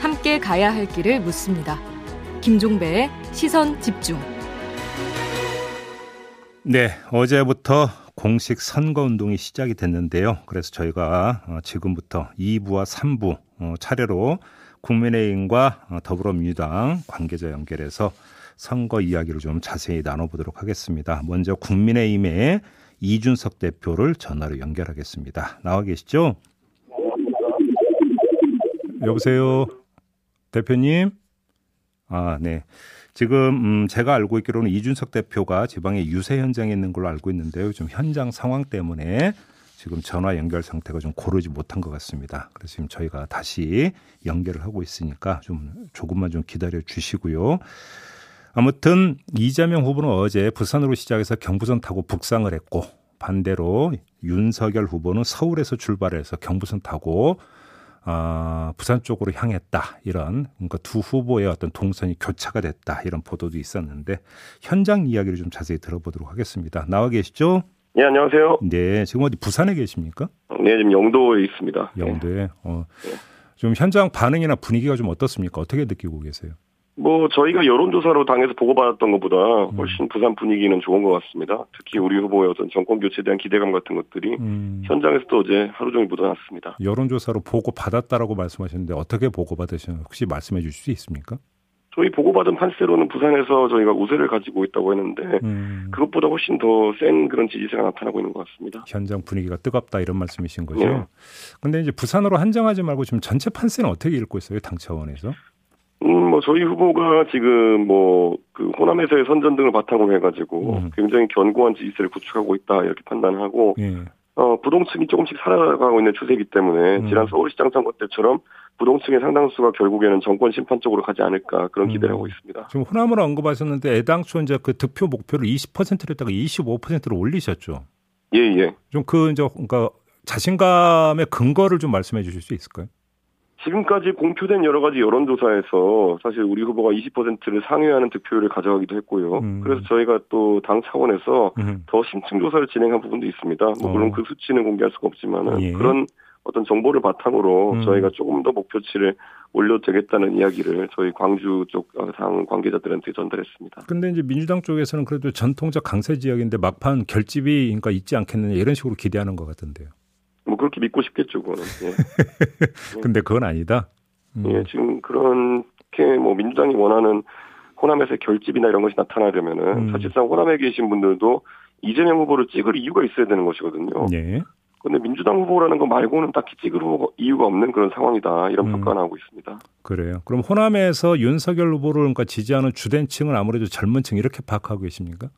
함께 가야 할 길을 묻습니다. 김종배의 시선 집중. 네, 어제부터 공식 선거 운동이 시작이 됐는데요. 그래서 저희가 어, 지금부터 2부와 3부 어, 차례로 국민의힘과 어, 더불어민주당 관계자 연결해서 선거 이야기를 좀 자세히 나눠보도록 하겠습니다. 먼저 국민의힘의 이준석 대표를 전화로 연결하겠습니다. 나와 계시죠? 여보세요, 대표님. 아, 네. 지금 음 제가 알고 있기로는 이준석 대표가 지방의 유세 현장에 있는 걸로 알고 있는데요. 좀 현장 상황 때문에 지금 전화 연결 상태가 좀 고르지 못한 것 같습니다. 그래서 지금 저희가 다시 연결을 하고 있으니까 좀 조금만 좀 기다려 주시고요. 아무튼 이재명 후보는 어제 부산으로 시작해서 경부선 타고 북상을 했고 반대로 윤석열 후보는 서울에서 출발해서 경부선 타고 어, 부산 쪽으로 향했다 이런 그러니까 두 후보의 어떤 동선이 교차가 됐다 이런 보도도 있었는데 현장 이야기를 좀 자세히 들어보도록 하겠습니다. 나와 계시죠? 네 안녕하세요. 네 지금 어디 부산에 계십니까? 네 지금 영도에 있습니다. 영도에 어, 좀 현장 반응이나 분위기가 좀 어떻습니까? 어떻게 느끼고 계세요? 뭐 저희가 여론조사로 당에서 보고받았던 것보다 훨씬 부산 분위기는 좋은 것 같습니다. 특히 우리 후보의 어떤 정권 교체에 대한 기대감 같은 것들이 음, 현장에서도 어제 하루 종일 묻어났습니다. 여론조사로 보고 받았다라고 말씀하셨는데 어떻게 보고 받으셨나요? 혹시 말씀해 주실 수 있습니까? 저희 보고받은 판세로는 부산에서 저희가 우세를 가지고 있다고 했는데 음, 그것보다 훨씬 더 센 그런 지지세가 나타나고 있는 것 같습니다. 현장 분위기가 뜨겁다 이런 말씀이신 거죠. 네. 근데 이제 부산으로 한정하지 말고 지금 전체 판세는 어떻게 읽고 있어요? 당 차원에서? 음, 뭐 저희 후보가 지금 뭐 그 호남에서의 선전 등을 바탕으로 해가지고 음. 굉장히 견고한 지지세를 구축하고 있다 이렇게 판단하고 예. 어, 부동층이 조금씩 살아가고 있는 추세이기 때문에 음. 지난 서울시장 선거 때처럼 부동층의 상당수가 결국에는 정권 심판 쪽으로 가지 않을까 그런 기대를 음. 하고 있습니다. 지금 호남으로 언급하셨는데 애당초 이제 그 득표 목표를 20%로 했다가 25%로 올리셨죠. 예, 예. 좀 그 이제 그러니까 자신감의 근거를 좀 말씀해 주실 수 있을까요? 지금까지 공표된 여러 가지 여론조사에서 사실 우리 후보가 20%를 상회하는 득표율을 가져가기도 했고요. 음. 그래서 저희가 또 당 차원에서 음. 더 심층 조사를 진행한 부분도 있습니다. 뭐 물론 어. 그 수치는 공개할 수가 없지만은 예. 그런 어떤 정보를 바탕으로 음. 저희가 조금 더 목표치를 올려도 되겠다는 이야기를 저희 광주 쪽 당 관계자들한테 전달했습니다. 근데 이제 민주당 쪽에서는 그래도 전통적 강세 지역인데 막판 결집이 그러니까 있지 않겠느냐 이런 식으로 기대하는 것 같은데요. 뭐 그렇게 믿고 싶겠죠, 그거는. 예. 근데 그건 아니다. 음. 예, 지금 그렇게 뭐 민주당이 원하는 호남에서의 결집이나 이런 것이 나타나려면은 음. 사실상 호남에 계신 분들도 이재명 후보를 찍을 이유가 있어야 되는 것이거든요. 예. 근데 민주당 후보라는 거 말고는 딱히 찍을 후보- 이유가 없는 그런 상황이다. 이런 음. 평가가 나오고 있습니다. 그래요. 그럼 호남에서 윤석열 후보를 그러니까 지지하는 주된 층은 아무래도 젊은 층 이렇게 파악하고 계십니까?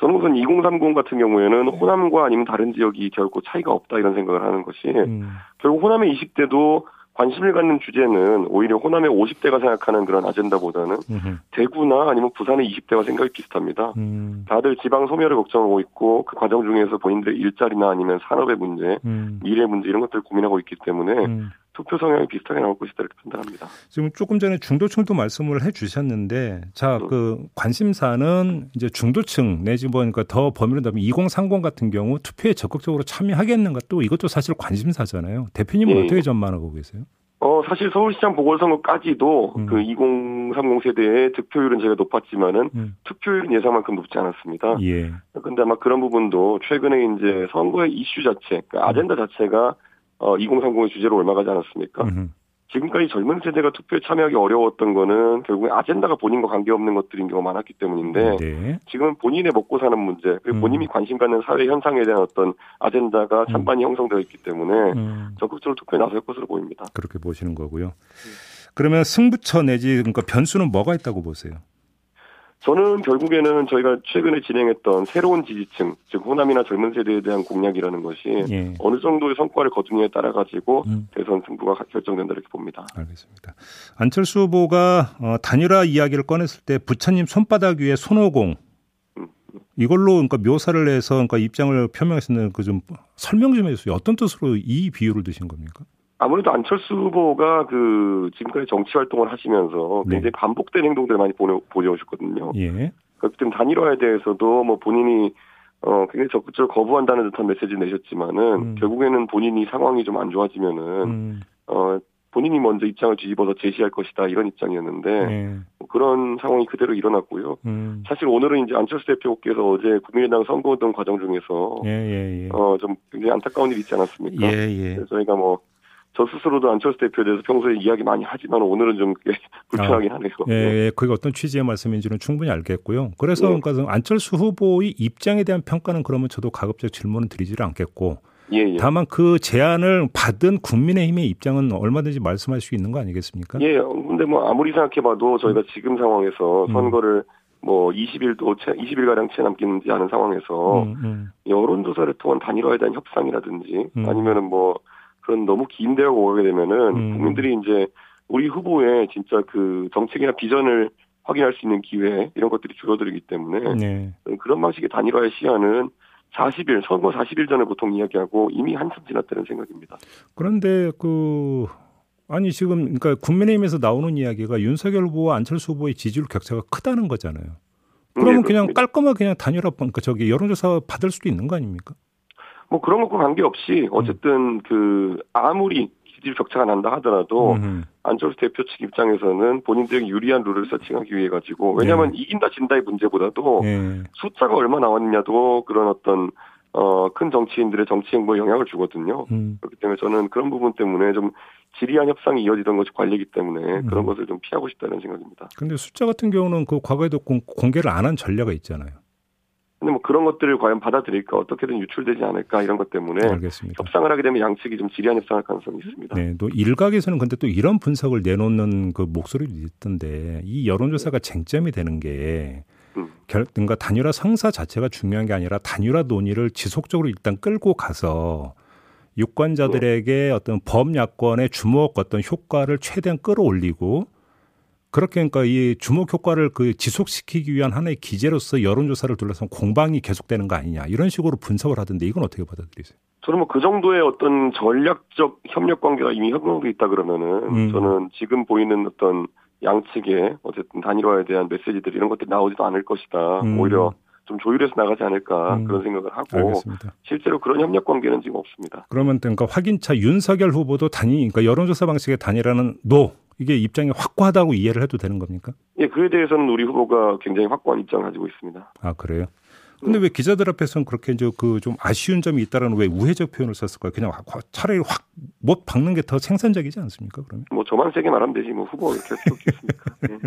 저는 우선 2030 같은 경우에는 호남과 아니면 다른 지역이 결코 차이가 없다 이런 생각을 하는 것이 음. 결국 호남의 20대도 관심을 갖는 주제는 오히려 호남의 50대가 생각하는 그런 아젠다보다는 음흠. 대구나 아니면 부산의 20대와 생각이 비슷합니다. 음. 다들 지방 소멸을 걱정하고 있고 그 과정 중에서 본인들의 일자리나 아니면 산업의 문제, 음. 미래 문제 이런 것들을 고민하고 있기 때문에 음. 투표 성향이 비슷하게 나올 것이다 이렇게 판단합니다. 지금 조금 전에 중도층도 말씀을 해주셨는데, 자, 음. 그 관심사는 이제 중도층 내지 뭐 그러니까 더 범위를 넓으면 2030 같은 경우 투표에 적극적으로 참여하겠는가 또 이것도 사실 관심사잖아요. 대표님은 예. 어떻게 전망하고 계세요? 어, 사실 서울시장 보궐선거까지도 음. 그2030 세대의 득표율은 제가 높았지만은 음. 투표율은 예상만큼 높지 않았습니다. 예. 근데 아마 그런 부분도 최근에 이제 선거의 이슈 자체, 그 아젠다 자체가 어, 2030의 주제로 올라가지 않았습니까? 음흠. 지금까지 젊은 세대가 투표에 참여하기 어려웠던 거는 결국에 아젠다가 본인과 관계없는 것들인 경우가 많았기 때문인데 네. 지금은 본인의 먹고 사는 문제, 그리고 음. 본인이 관심 갖는 사회 현상에 대한 어떤 아젠다가 찬반이 형성되어 있기 때문에 음. 적극적으로 투표에 나설 것으로 보입니다. 그렇게 보시는 거고요. 그러면 승부처 내지 그러니까 변수는 뭐가 있다고 보세요? 저는 결국에는 저희가 최근에 진행했던 새로운 지지층, 즉 호남이나 젊은 세대에 대한 공약이라는 것이 예. 어느 정도의 성과를 거두느냐에 따라 가지고 음. 대선 승부가 결정된다 이렇게 봅니다. 알겠습니다. 안철수 후보가 어, 단일화 이야기를 꺼냈을 때 부처님 손바닥 위에 손오공 음. 이걸로 그러니까 묘사를 해서 그러니까 입장을 표명했었는데 그 좀 설명 좀 해주세요. 어떤 뜻으로 이 비유를 드신 겁니까? 아무래도 안철수 후보가 그 지금까지 정치 활동을 하시면서 네. 굉장히 반복된 행동들을 많이 보여, 보여오셨거든요. 예. 그렇기 때문에 단일화에 대해서도 뭐 본인이 어, 굉장히 적극적으로 거부한다는 듯한 메시지를 내셨지만은, 음. 결국에는 본인이 상황이 좀 안 좋아지면은, 음, 어, 본인이 먼저 입장을 뒤집어서 제시할 것이다, 이런 입장이었는데, 예, 뭐 그런 상황이 그대로 일어났고요. 음, 사실 오늘은 이제 안철수 대표께서 어제 국민의당 선거운동 과정 중에서, 예, 예, 예. 어, 좀 굉장히 안타까운 일이 있지 않았습니까? 예, 예. 그래서 저희가 뭐, 저 스스로도 안철수 대표에 대해서 평소에 이야기 많이 하지만 오늘은 좀 불편하긴 하네요. 예, 예, 그게 어떤 취지의 말씀인지는 충분히 알겠고요. 그래서 네. 그러니까 안철수 후보의 입장에 대한 평가는 그러면 저도 가급적 질문을 드리지를 않겠고 예, 예. 다만 그 제안을 받은 국민의힘의 입장은 얼마든지 말씀할 수 있는 거 아니겠습니까? 예, 근데 뭐 아무리 생각해봐도 저희가 지금 상황에서 음. 선거를 뭐 20일도 채, 20일 가량 채 남기지 않은 상황에서 음, 음, 여론조사를 통한 단일화에 대한 협상이라든지 음. 아니면은 뭐 그런 너무 긴 대화가 오게 되면은 음. 국민들이 이제 우리 후보의 진짜 그 정책이나 비전을 확인할 수 있는 기회 이런 것들이 줄어들기 때문에 네. 그런 방식의 단일화의 시야는 40일 선거 40일 전에 보통 이야기하고 이미 한참 지났다는 생각입니다. 그런데 그 아니 지금 그러니까 국민의힘에서 나오는 이야기가 윤석열 후보와 안철수 후보의 지지율 격차가 크다는 거잖아요. 그러면 네, 그냥. 깔끔하게 그냥 단일화 그러니까 저기 여론조사 받을 수도 있는 거 아닙니까? 뭐 그런 것과 관계없이 어쨌든 그 아무리 지지율 격차가 난다 하더라도 음, 안철수 대표 측 입장에서는 본인들에게 유리한 룰을 서칭하기 위해 가지고 왜냐하면 이긴다 진다의 문제보다도 예. 숫자가 얼마 나왔느냐도 그런 어떤 어 큰 정치인들의 정치 행보에 영향을 주거든요. 음. 그렇기 때문에 저는 그런 부분 때문에 좀 지리한 협상이 이어지던 것이 관리이기 때문에 그런 음. 것을 좀 피하고 싶다는 생각입니다. 근데 숫자 같은 경우는 그 과거에도 공, 공개를 안 한 전례가 있잖아요. 근데 뭐 그런 것들을 과연 받아들일까 어떻게든 유출되지 않을까 이런 것 때문에 알겠습니다. 협상을 하게 되면 양측이 좀 지리한 협상할 가능성이 있습니다. 네, 또 일각에서는 근데 또 이런 분석을 내놓는 그 목소리도 있던데 이 여론조사가 쟁점이 되는 게 음. 결, 그러니까 단일화 성사 자체가 중요한 게 아니라 단일화 논의를 지속적으로 일단 끌고 가서 유권자들에게 어떤 범야권의 주목 어떤 효과를 최대한 끌어올리고 그렇게 그러니까 이 주목 효과를 그 지속시키기 위한 하나의 기제로서 여론조사를 둘러싼 공방이 계속되는 거 아니냐 이런 식으로 분석을 하던데 이건 어떻게 받아들이세요? 저는 뭐 그 정도의 어떤 전략적 협력 관계가 이미 형성돼 있다 그러면은 음. 저는 지금 보이는 어떤 양측의 어쨌든 단일화에 대한 메시지들 이런 것들이 나오지도 않을 것이다. 음. 오히려 좀 조율해서 나가지 않을까 음. 그런 생각을 하고 알겠습니다. 실제로 그런 협력 관계는 지금 없습니다. 그러면 그러니까 확인차 윤석열 후보도 단위 그러니까 여론조사 방식의 단일화는 노 이게 입장이 확고하다고 이해를 해도 되는 겁니까? 예, 그에 대해서는 우리 후보가 굉장히 확고한 입장을 가지고 있습니다. 아 그래요? 근데 왜 기자들 앞에서는 그렇게 이제 그 좀 아쉬운 점이 있다라는 왜 우회적 표현을 썼을까요? 그냥 차라리 확 못 박는 게 더 생산적이지 않습니까? 그러면 뭐 저만 세게 말하면 되지 뭐 후보가 이렇게 할수 없겠습니까? 예.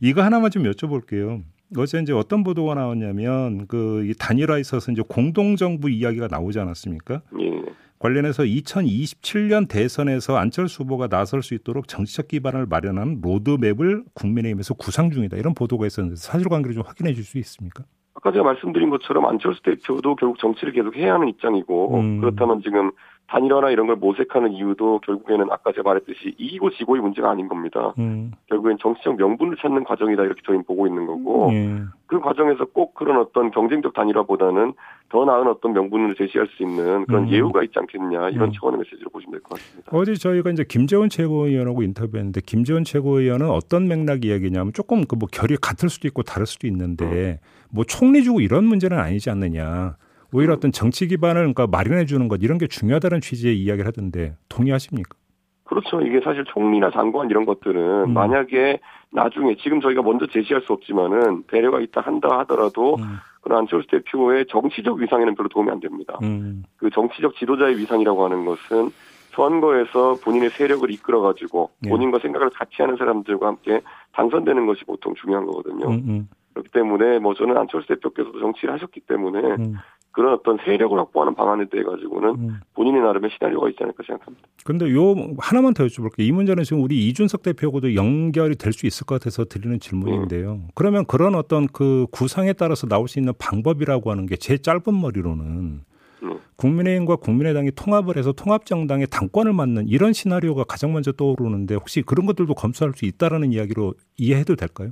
이거 하나만 좀 여쭤볼게요. 어제 이제 어떤 보도가 나왔냐면 그 이 단일화에 있어서 이제 공동 정부 이야기가 나오지 않았습니까? 예. 관련해서 2027년 대선에서 안철수 후보가 나설 수 있도록 정치적 기반을 마련한 로드맵을 국민의힘에서 구상 중이다 이런 보도가 있었는데 사실관계를 좀 확인해 줄 수 있습니까? 아까 제가 말씀드린 것처럼 안철수 대표도 결국 정치를 계속 해야 하는 입장이고 음. 그렇다면 지금 단일화나 이런 걸 모색하는 이유도 결국에는 아까 제가 말했듯이 이기고 지고의 문제가 아닌 겁니다. 음, 결국엔 정치적 명분을 찾는 과정이다 이렇게 저희는 보고 있는 거고 예. 그 과정에서 꼭 그런 어떤 경쟁적 단일화보다는 더 나은 어떤 명분을 제시할 수 있는 그런 음. 예우가 있지 않겠느냐 이런 음. 차원의 메시지로 보시면 될 것 같습니다. 어제 저희가 이제 김재원 최고위원하고 인터뷰했는데 김재원 최고위원은 어떤 맥락 이야기냐면 조금 그 뭐 결이 같을 수도 있고 다를 수도 있는데 뭐 총리 주고 이런 문제는 아니지 않느냐. 오히려 어떤 정치 기반을 그러니까 마련해 주는 것 이런 게 중요하다는 취지의 이야기를 하던데 동의하십니까? 그렇죠. 이게 사실 총리나 장관 이런 것들은 음. 만약에 나중에 지금 저희가 먼저 제시할 수 없지만은 배려가 있다 한다 하더라도 음, 그런 안철수 대표의 정치적 위상에는 별로 도움이 안 됩니다. 음, 그 정치적 지도자의 위상이라고 하는 것은 선거에서 본인의 세력을 이끌어 가지고 예. 본인과 생각을 같이 하는 사람들과 함께 당선되는 것이 보통 중요한 거거든요. 음, 음, 그렇기 때문에 뭐 저는 안철수 대표께서도 정치를 하셨기 때문에 음, 그런 어떤 세력을 확보하는 방안에 대해 가지고는 음. 본인의 나름의 시나리오가 있지 않을까 생각합니다. 근데 요 하나만 더 여쭤볼게요. 이 문제는 지금 우리 이준석 대표하고도 연결이 될 수 있을 것 같아서 드리는 질문인데요. 그러면 그런 어떤 그 구상에 따라서 나올 수 있는 방법이라고 하는 게 제 짧은 머리로는 음. 국민의힘과 국민의당이 통합을 해서 통합정당의 당권을 맡는 이런 시나리오가 가장 먼저 떠오르는데 혹시 그런 것들도 검수할 수 있다라는 이야기로 이해해도 될까요?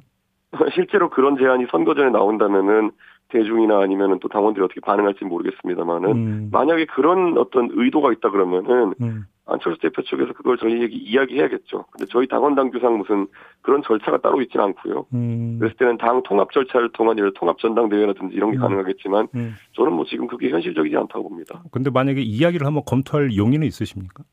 실제로 그런 제안이 선거 전에 나온다면은 대중이나 아니면은 또 당원들이 어떻게 반응할지 모르겠습니다만은 음, 만약에 그런 어떤 의도가 있다 그러면은 음, 안철수 대표 측에서 그걸 저희에게 이야기해야겠죠. 근데 저희 당원 당규상 무슨 그런 절차가 따로 있지는 않고요. 음. 그랬을 때는 당 통합 절차를 통한 이런 통합 전당대회라든지 이런 게 음. 가능하겠지만 음. 저는 뭐 지금 그게 현실적이지 않다고 봅니다. 근데 만약에 이야기를 한번 검토할 용의는 있으십니까?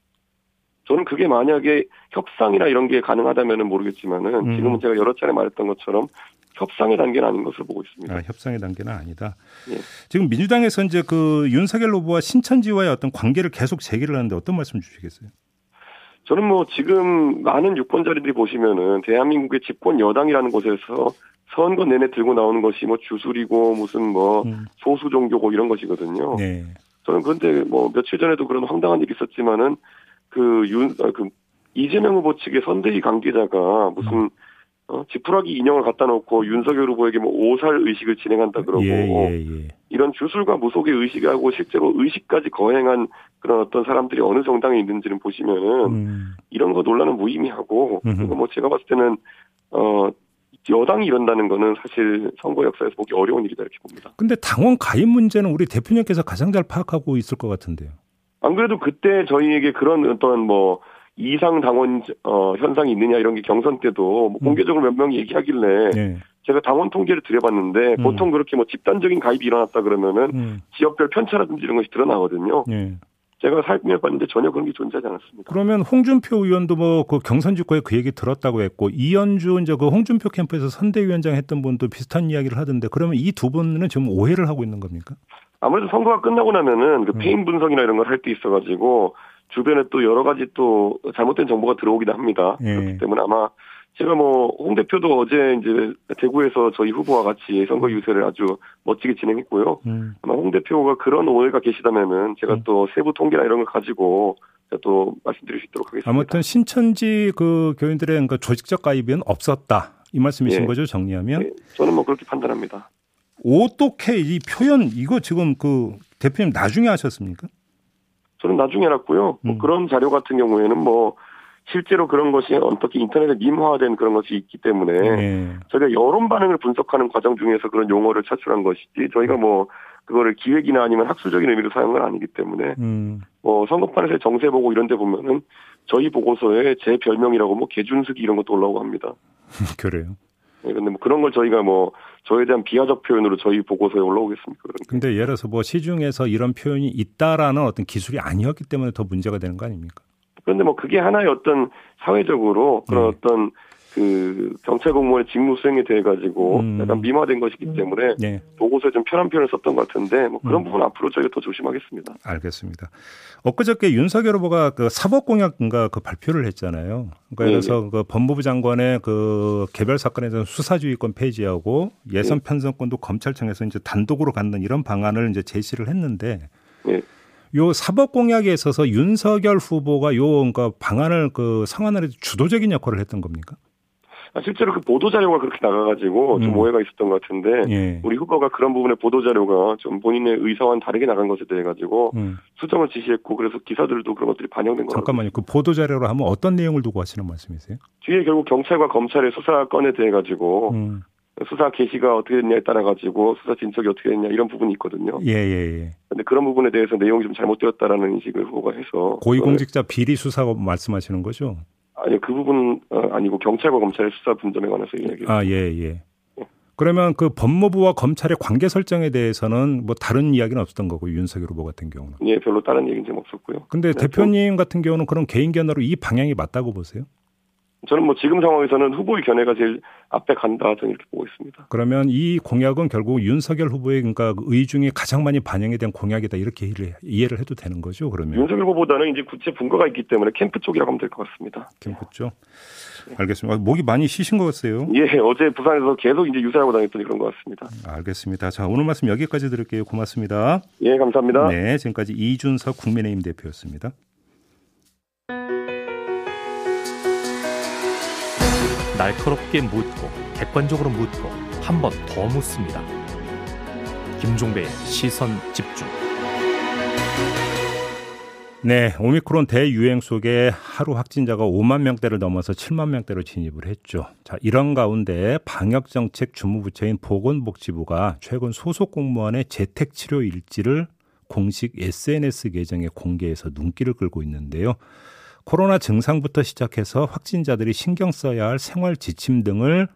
저는 그게 만약에 협상이나 이런 게 가능하다면은 모르겠지만은 음. 지금은 제가 여러 차례 말했던 것처럼 협상의 단계는 아닌 것으로 보고 있습니다. 아, 협상의 단계는 아니다. 예. 지금 민주당에서 이제 그 윤석열 후보와 신천지와의 어떤 관계를 계속 제기를 하는데 어떤 말씀 주시겠어요? 저는 뭐 지금 많은 유권자들이 보시면은 대한민국의 집권 여당이라는 곳에서 선거 내내 들고 나오는 것이 뭐 주술이고 무슨 뭐 음. 소수 종교고 이런 것이거든요. 네. 저는 그런데 뭐 며칠 전에도 그런 황당한 일이 있었지만은 그 윤, 아, 그 이재명 후보 측의 선대위 관계자가 무슨 음. 어, 지푸라기 인형을 갖다 놓고 윤석열 후보에게 뭐 오살 의식을 진행한다 그러고 예, 예, 예. 이런 주술과 무속의 의식하고 실제로 의식까지 거행한 그런 어떤 사람들이 어느 정당에 있는지는 보시면은 음. 이런 거 논란은 무의미하고 그리고 뭐 제가 봤을 때는 어 여당이 이런다는 거는 사실 선거 역사에서 보기 어려운 일이다 이렇게 봅니다. 근데 당원 가입 문제는 우리 대표님께서 가장 잘 파악하고 있을 것 같은데요. 안 그래도 그때 저희에게 그런 어떤 뭐 이상 당원 어, 현상이 있느냐 이런 게 경선 때도 뭐 음. 공개적으로 몇 명이 얘기하길래 네. 제가 당원 통계를 드려봤는데 음. 보통 그렇게 뭐 집단적인 가입이 일어났다 그러면은 음. 지역별 편차라든지 이런 것이 드러나거든요. 네. 제가 살펴봤는데 전혀 그런 게 존재하지 않았습니다. 그러면 홍준표 의원도 뭐 그 경선 직후에 그 얘기 들었다고 했고 이현주 이제 그 홍준표 캠프에서 선대위원장 했던 분도 비슷한 이야기를 하던데 그러면 이 두 분은 지금 오해를 하고 있는 겁니까? 아무래도 선거가 끝나고 나면은 그 음. 패인 분석이나 이런 걸 할 때 있어가지고 주변에 또 여러 가지 또 잘못된 정보가 들어오기도 합니다. 예. 그렇기 때문에 아마 제가 뭐 홍 대표도 어제 이제 대구에서 저희 후보와 같이 선거 유세를 아주 멋지게 진행했고요. 음. 아마 홍 대표가 그런 오해가 계시다면은 제가 음. 또 세부 통계나 이런 걸 가지고 또 말씀드릴 수 있도록 하겠습니다. 아무튼 신천지 그 교인들의 그러니까 조직적 가입은 없었다 이 말씀이신 네. 거죠 정리하면? 네. 저는 뭐 그렇게 판단합니다. 어떻게 이 표현 이거 지금 그 대표님 나중에 하셨습니까? 저는 나중에 알았고요. 뭐 음. 뭐 그런 자료 같은 경우에는 뭐 실제로 그런 것이 어떻게 인터넷에 민화된 그런 것이 있기 때문에 네. 저희가 여론 반응을 분석하는 과정 중에서 그런 용어를 차출한 것이지 저희가 뭐 그거를 기획이나 아니면 학술적인 의미로 사용한 건 아니기 때문에 음. 뭐 선거판에서 정세 보고 이런 데 보면은 저희 보고서에 제 별명이라고 뭐 개준석이 이런 것도 올라오고 합니다. 그래요. 네, 근데 뭐 그런 걸 저희가 뭐 저에 대한 비하적 표현으로 저희 보고서에 올라오겠습니까? 그런 근데 예를 들어서 뭐 시중에서 이런 표현이 있다라는 어떤 기술이 아니었기 때문에 더 문제가 되는 거 아닙니까? 그런데 뭐 그게 하나의 어떤 사회적으로 그런 네. 어떤 그 경찰 공무원의 직무 수행에 대해 가지고 음. 약간 미화된 것이기 때문에 네. 보고서에 좀 편한 표현을 썼던 것 같은데 뭐 그런 음. 부분 앞으로 저희가 더 조심하겠습니다. 알겠습니다. 엊그저께 윤석열 후보가 그 사법 공약인가 그 발표를 했잖아요. 그러니까 네, 그래서 네. 그 법무부 장관의 그 개별 사건에 대한 수사주의권 폐지하고 예선 네. 편성권도 검찰청에서 이제 단독으로 갖는 이런 방안을 이제 제시를 했는데 네. 요 사법 공약에 있어서 윤석열 후보가 요 그러니까 방안을 그 해서 주도적인 역할을 했던 겁니까? 아, 실제로 그 보도 자료가 그렇게 나가가지고 좀 음. 오해가 있었던 것 같은데 예. 우리 후보가 그런 부분에 보도 자료가 좀 본인의 의사와는 다르게 나간 것에 대해 가지고 음. 수정을 지시했고 그래서 기사들도 그런 것들이 반영된 거예요. 잠깐만요. 그 보도 자료로 하면 어떤 내용을 두고 하시는 말씀이세요? 뒤에 결국 경찰과 검찰의 수사 건에 대해 가지고 음. 수사 개시가 어떻게 됐냐에 따라 가지고 수사 진척이 어떻게 됐냐 이런 부분이 있거든요. 예, 예, 예. 근데 그런 부분에 대해서 내용이 좀 잘못되었다라는 인식을 후보가 해서 고위공직자 비리 수사 말씀하시는 거죠? 아니 그 부분 어, 아니고 경찰과 검찰의 수사 분점에 관해서 이야기. 아예 예. 그러면 그 법무부와 검찰의 관계 설정에 대해서는 뭐 다른 이야기는 없었던 거고 윤석열 후보 같은 경우는. 예, 별로 다른 얘기는 좀 없었고요. 근데 네, 대표님 같은 경우는 그런 개인 견해로 이 방향이 맞다고 보세요? 저는 뭐 지금 상황에서는 후보의 견해가 제일 앞에 간다 저는 이렇게 보고 있습니다. 그러면 이 공약은 결국 윤석열 후보의 그러니까 의중이 가장 많이 반영이 된 공약이다 이렇게 이해를 해도 되는 거죠 그러면? 윤석열 후보보다는 이제 구체 분과가 있기 때문에 캠프 쪽이라고 하면 될 것 같습니다. 캠프 쪽. 알겠습니다. 목이 많이 쉬신 것 같아요. 예, 어제 부산에서 계속 이제 유사하고 다녔더니 그런 것 같습니다. 알겠습니다. 자, 오늘 말씀 여기까지 드릴게요. 고맙습니다. 예, 감사합니다. 네, 지금까지 이준석 국민의힘 대표였습니다. 날카롭게 묻고 객관적으로 묻고 한 번 더 묻습니다. 김종배의 시선 집중. 네, 오미크론 대유행 속에 하루 확진자가 5만 명대를 넘어서 7만 명대로 진입을 했죠. 자, 이런 가운데 방역 정책 주무부처인 보건복지부가 최근 소속 공무원의 재택 치료 일지를 공식 SNS 계정에 공개해서 눈길을 끌고 있는데요. 코로나 증상부터 시작해서 확진자들이 신경 써야 할 생활 지침 등을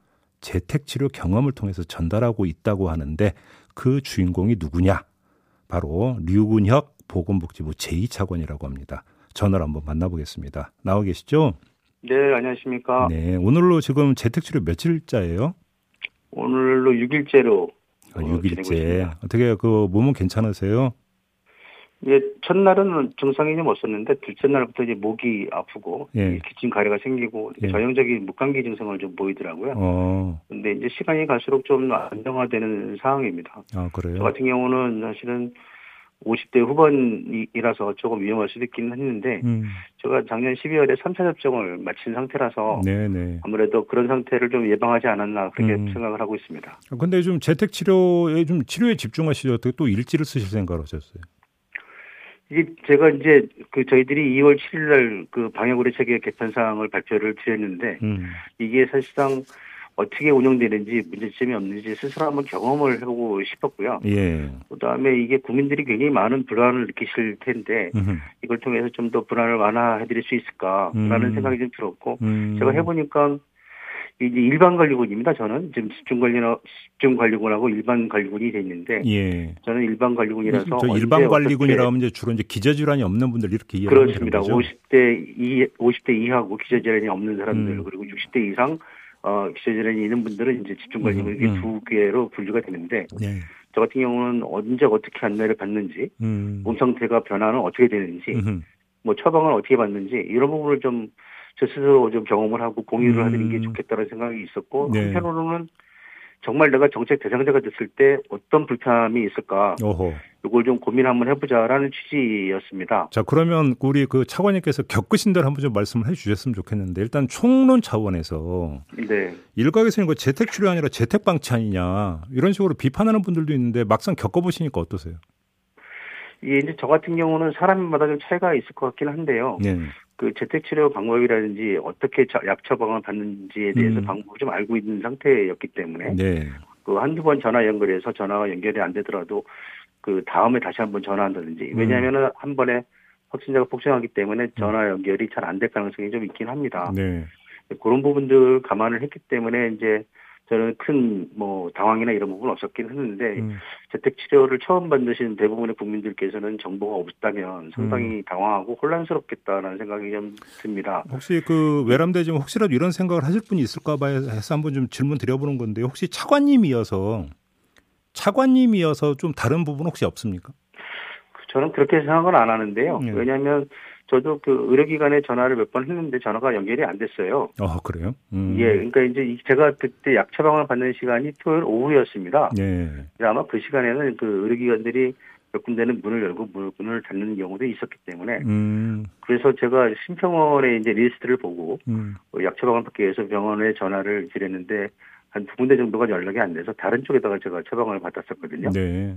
재택치료 경험을 통해서 전달하고 있다고 하는데 그 주인공이 누구냐? 바로 류근혁 보건복지부 제2차관이라고 합니다. 전화를 한번 만나보겠습니다. 나와 계시죠? 네, 안녕하십니까. 네, 오늘로 지금 재택치료 며칠자예요? 오늘로 6일째로. 아, 6일째. 어떻게 그 몸은 괜찮으세요? 예, 첫날은 증상이 좀 없었는데 둘째 날부터 이제 목이 아프고 예. 기침 가래가 생기고 예. 전형적인 목감기 증상을 좀 보이더라고요. 어, 근데 이제 시간이 갈수록 좀 안정화되는 상황입니다. 아저 그래요? 같은 경우는 사실은 50대 후반이라서 조금 위험할 수도 있긴 했는데 음, 제가 작년 12월에 3차 접종을 마친 상태라서 네네. 아무래도 그런 상태를 좀 예방하지 않았나 그렇게 음. 아, 생각을 하고 있습니다. 근데 좀 재택 치료에 좀 치료에 집중하시죠. 어떻게 또 일지를 쓰실 생각을 하셨어요? 이게 제가 이제 그 저희들이 2월 7일 날 그 방역의료 체계 개편 사항을 발표를 드렸는데 음, 이게 사실상 어떻게 운영되는지 문제점이 없는지 스스로 한번 경험을 해보고 싶었고요. 예. 그다음에 이게 국민들이 굉장히 많은 불안을 느끼실 텐데 음흠. 이걸 통해서 좀 더 불안을 완화해드릴 수 있을까라는 음. 생각이 좀 들었고 음. 제가 해보니까 이제 일반 관리군입니다. 저는 지금 집중 관리 집중 관리군하고 일반 관리군이 돼 있는데 예. 저는 일반 관리군이라서 저 일반 하면 이제 주로 이제 기저질환이 없는 분들 이렇게 이해하는 그렇습니다. 거죠. 50대 이 50대 이하고 기저질환이 없는 사람들 음. 그리고 60대 이상 어 기저질환이 있는 분들은 이제 집중관리군 음, 음. 두 개로 분류가 되는데 네. 저 같은 경우는 언제 어떻게 안내를 받는지 음. 몸 상태가 변화는 어떻게 되는지. 뭐 처방을 어떻게 받는지 이런 부분을 좀 저 스스로 좀 경험을 하고 공유를 음. 하는 게 좋겠다는 생각이 있었고 네. 한편으로는 정말 내가 정책 대상자가 됐을 때 어떤 불편함이 있을까 오호. 이걸 좀 고민 한번 해보자라는 취지였습니다. 자 그러면 우리 그 차관님께서 겪으신 대로 한번 좀 말씀을 해주셨으면 좋겠는데 일단 총론 차원에서 네. 일각에서는 이거 재택 치료 아니라 재택 방치 아니냐 이런 식으로 비판하는 분들도 있는데 막상 겪어보시니까 어떠세요? 이게 이제 저 같은 경우는 사람마다 좀 차이가 있을 것 같긴 한데요. 네. 그 재택치료 방법이라든지 어떻게 처- 약 처방을 받는지에 대해서 음. 방법을 좀 알고 있는 상태였기 때문에 네. 그 한두 번 전화 연결해서 전화가 연결이 안 되더라도 그 다음에 다시 한번 전화한다든지 음. 왜냐하면은 한 번에 확진자가 폭증하기 때문에 전화 연결이 잘 안 될 가능성이 좀 있긴 합니다. 네. 그런 부분들 감안을 했기 때문에 이제 저는 큰 뭐 당황이나 이런 부분은 없었긴 했는데 음. 재택 치료를 처음 받으신 대부분의 국민들께서는 정보가 없다면 상당히 음. 당황하고 혼란스럽겠다라는 생각이 좀 듭니다. 혹시 그 외람되지만 혹시라도 이런 생각을 하실 분이 있을까봐 해서 한번 좀 질문 드려보는 건데 혹시 차관님이어서 차관님이어서 좀 다른 부분 혹시 없습니까? 저는 그렇게 생각은 안 하는데요. 네. 왜냐하면 저도 그 의료기관에 전화를 몇 번 했는데 전화가 연결이 안 됐어요. 어 그래요? 음. 예, 그러니까 이제 이- 제가 그때 약 처방을 받는 시간이 토요일 오후였습니다. 네. 아마 그 시간에는 그 의료기관들이 몇 군데는 문을 열고 문을 닫는 경우도 있었기 때문에 음. 그래서 제가 심평원의 이제 리스트를 보고 음. 어, 약 처방을 받기 위해서 병원에 전화를 드렸는데 한 두 군데 정도가 연락이 안 돼서 다른 쪽에다가 제가 처방을 받았었거든요. 네.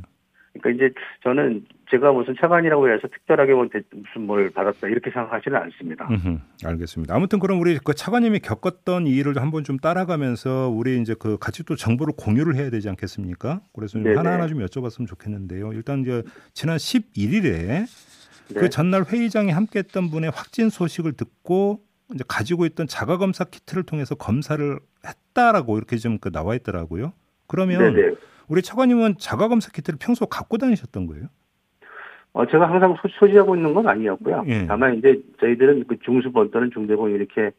그러니까 이제 저는 제가 무슨 차관이라고 해서 특별하게 뭐 대- 무슨 뭘 받았다 이렇게 생각하지는 않습니다. 음흠, 알겠습니다. 아무튼 그럼 우리 그 차관님이 겪었던 이 일을 한번 좀 따라가면서 우리 이제 그 같이 또 정보를 공유를 해야 되지 않겠습니까? 그래서 좀. 하나하나 좀 여쭤봤으면 좋겠는데요. 일단 이제 지난 11일에 네. 그 전날 회의장에 함께했던 분의 확진 소식을 듣고 이제 가지고 있던 자가 검사 키트를 통해서 검사를 했다라고 이렇게 좀 그 나와 있더라고요. 그러면 네네. 우리 차관님은 자가 검사 키트를 평소 갖고 다니셨던 거예요? 어, 제가 항상 소, 소지하고 있는 건 아니었고요. 예. 다만 이제 저희들은 그 중수본 또는 중대본 이렇게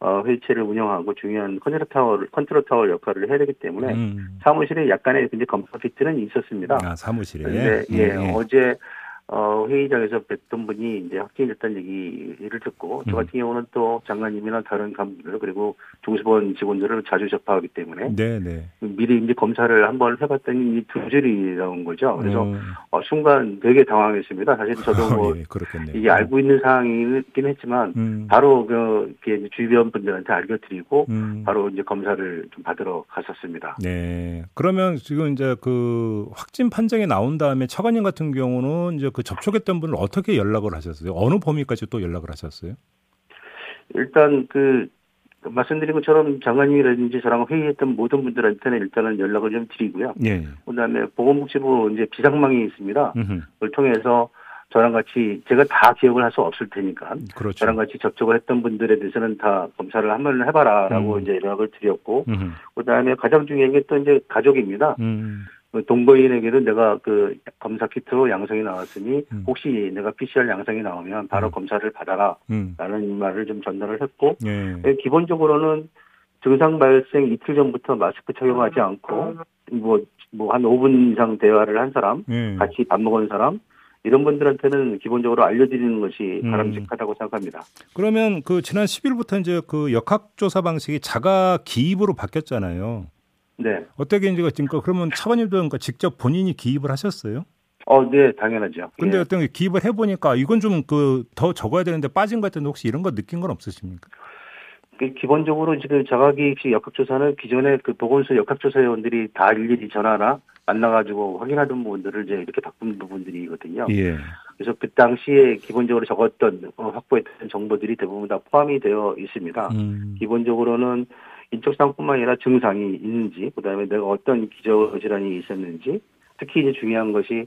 어, 회의체를 운영하고 중요한 컨트롤 타워, 컨트롤 타워 역할을 해야 되기 때문에 음. 사무실에 약간의 이제 검사 키트는 있었습니다. 아 사무실에. 근데 예, 예. 어제 어, 회의장에서 뵀던 분이 이제 확진됐다는 얘기를 듣고 저 음. 같은 경우는 또 장관님이나 다른 간부들 그리고 중수본 직원들을 자주 접하기 때문에 네, 네. 미리 이제 검사를 한번 해봤더니 이 두 줄이 나온 거죠. 그래서 음. 어, 순간 되게 당황했습니다. 사실 저도 뭐 예, 그렇겠네요. 이게 알고 있는 사항이긴 했지만 음. 바로 그 주변 분들한테 알려드리고 음. 바로 이제 검사를 좀 받으러 갔었습니다. 네. 그러면 지금 이제 그 확진 판정이 나온 다음에 차관님 같은 경우는 이제 그 접촉했던 분을 어떻게 연락을 하셨어요? 어느 범위까지 또 연락을 하셨어요? 일단 그 말씀드린 것처럼 장관님이라든지 저랑 회의했던 모든 분들한테는 일단은 연락을 좀 드리고요. 예. 그다음에 보건복지부 이제 비상망이 있습니다. 음흠. 그걸 통해서 저랑 같이 제가 다 기억을 할 수 없을 테니까 그렇죠. 저랑 같이 접촉을 했던 분들에 대해서는 다 검사를 한번 해봐라라고 음. 이제 연락을 드렸고 음흠. 그다음에 가장 중요한 게 또 이제 가족입니다. 음. 그 동거인에게는 내가 그 검사 키트로 양성이 나왔으니 음. 혹시 내가 PCR 양성이 나오면 바로 음. 검사를 받아라 음. 라는 말을 좀 전달을 했고 예. 네, 기본적으로는 증상 발생 이틀 전부터 마스크 착용하지 않고 뭐 뭐 한 5분 이상 대화를 한 사람 예. 같이 밥 먹은 사람 이런 분들한테는 기본적으로 알려드리는 것이 음. 바람직하다고 생각합니다. 그러면 그 지난 10일부터 이제 그 역학조사 방식이 자가 기입으로 바뀌었잖아요. 네. 어떻게 이제 그러니까 그러면 차관님도 그러니까 직접 본인이 기입을 하셨어요? 어, 네, 당연하죠. 근데 예. 어떤 게 기입을 해보니까 이건 좀 그 더 적어야 되는데 빠진 것 같은데 혹시 이런 거 느낀 건 없으십니까? 그 기본적으로 지금 자가기입식 역학조사는 기존에 그 보건소 역학조사위원들이 다 일일이 전화나 만나가지고 확인하던 부분들을 이제 이렇게 바꾼 부분들이거든요. 예. 그래서 그 당시에 기본적으로 적었던 어, 확보했던 정보들이 대부분 다 포함이 되어 있습니다. 음. 기본적으로는 인적사항뿐만 아니라 증상이 있는지, 그다음에 내가 어떤 기저 질환이 있었는지, 특히 이제 중요한 것이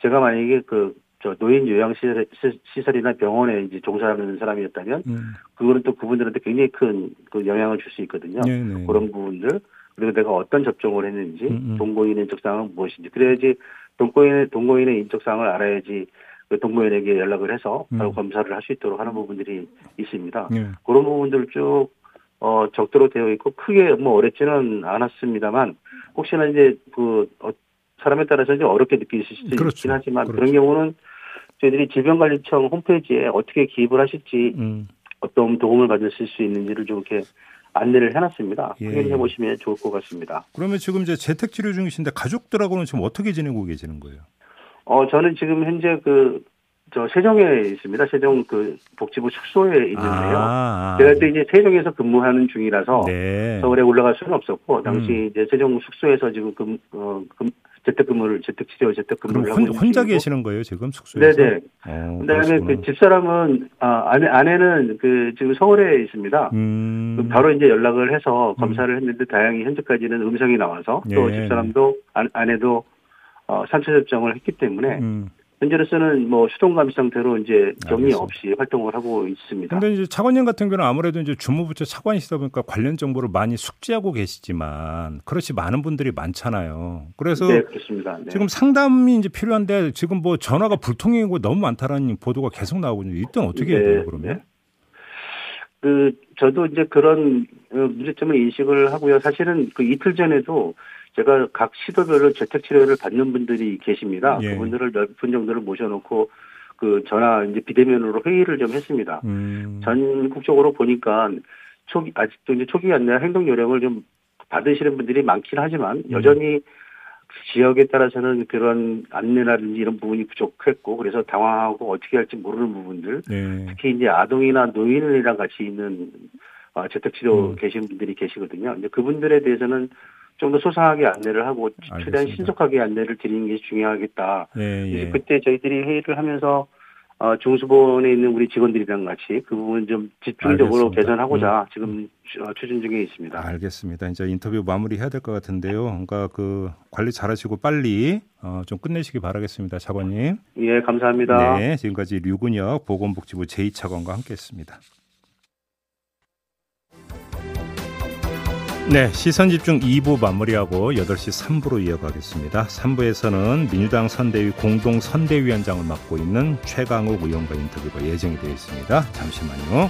제가 만약에 그 저 노인 요양 시설, 시설이나 병원에 이제 종사하는 사람이었다면 음. 그거는 또 그분들한테 굉장히 큰 그 영향을 줄 수 있거든요. 네네. 그런 부분들 그리고 내가 어떤 접종을 했는지 음, 음. 동거인의 인적사항은 무엇인지 그래야지 동거인의 동거인의 인적사항을 알아야지 그 동거인에게 연락을 해서 바로 음. 검사를 할 수 있도록 하는 부분들이 있습니다. 예. 그런 부분들 쭉 어, 적도록 되어 있고 크게 뭐 어렵지는 않았습니다만 혹시나 이제 그 어, 사람에 따라서 이제 어렵게 느끼실 수 그렇죠. 있긴 하지만 그 그렇죠. 런 경우는 저희들이 질병관리청 홈페이지에 어떻게 기입을 하실지 음. 어떤 도움을 받으실 수 있는지를 좀 이렇게 안내를 해놨습니다. 예. 확인해 보시면 좋을 것 같습니다. 그러면 지금 이제 재택 치료 중이신데 가족들하고는 지금 어떻게 지내고 계시는 거예요? 어 저는 지금 현재 그 저 세종에 있습니다. 세종 그 복지부 숙소에 있는데요. 아, 아. 제가 또 이제 세종에서 근무하는 중이라서 네. 서울에 올라갈 수는 없었고 당시 음. 이제 세종 숙소에서 지금 금, 어, 금 재택근무를 재택치료 재택근무를 하고 혼, 있는 혼자 중이고. 계시는 거예요 지금 숙소에서? 네네. 어, 그다음에 그러시구나. 그 집사람은 아 아내 아내는 그 지금 서울에 있습니다. 음. 그 바로 이제 연락을 해서 검사를 했는데 다행히 현재까지는 음성이 나와서 또 예. 집사람도 아, 아내도 어, 산소 접종을 했기 때문에 음. 현재로서는 뭐 수동 감시 상태로 이제 격리. 없이 활동을 하고 있습니다. 근데 이제 차관님 같은 경우는 아무래도 이제 주무부처 차관이시다 보니까 관련 정보를 많이 숙지하고 계시지만 그렇지 많은 분들이 많잖아요. 그래서 네 그렇습니다. 네. 지금 상담이 이제 필요한데 지금 뭐 전화가 불통이고 너무 많다라는 보도가 계속 나오고 있는데 이때는 어떻게 해야 네, 돼요 그러면? 네. 그 저도 이제 그런 어, 문제점을 인식을 하고요. 사실은 그 이틀 전에도 제가 각 시도별로 재택 치료를 받는 분들이 계십니다. 예. 그분들을 몇 분 정도를 모셔놓고 그 전화 이제 비대면으로 회의를 좀 했습니다. 음. 전국적으로 보니까 초기 아직도 이제 초기 안내 행동 요령을 좀 받으시는 분들이 많긴 하지만 음. 여전히 지역에 따라서는 그런 안내라든지 이런 부분이 부족했고 그래서 당황하고 어떻게 할지 모르는 부분들 네. 특히 이제 아동이나 노인이랑 같이 있는 어, 재택치료 음. 계신 분들이 계시거든요. 근데 그분들에 대해서는 좀 더 소상하게 안내를 하고 최대한 알겠습니다. 신속하게 안내를 드리는 게 중요하겠다. 예, 이제 예. 그때 저희들이 회의를 하면서 어, 중수본에 있는 우리 직원들이랑 같이 그 부분 좀 집중적으로 알겠습니다. 개선하고자 지금 어, 추진 중에 있습니다. 알겠습니다. 이제 인터뷰 마무리해야 될 것 같은데요. 그러니까 그 관리 잘하시고 빨리 어, 좀 끝내시기 바라겠습니다, 차관님. 예, 감사합니다. 네, 지금까지 류근혁 보건복지부 제2차관과 함께했습니다. 네, 시선 집중 2부 마무리하고 8시 3부로 이어가겠습니다. 3부에서는 민주당 선대위 공동 선대위원장을 맡고 있는 최강욱 의원과 인터뷰가 예정이 되어 있습니다. 잠시만요.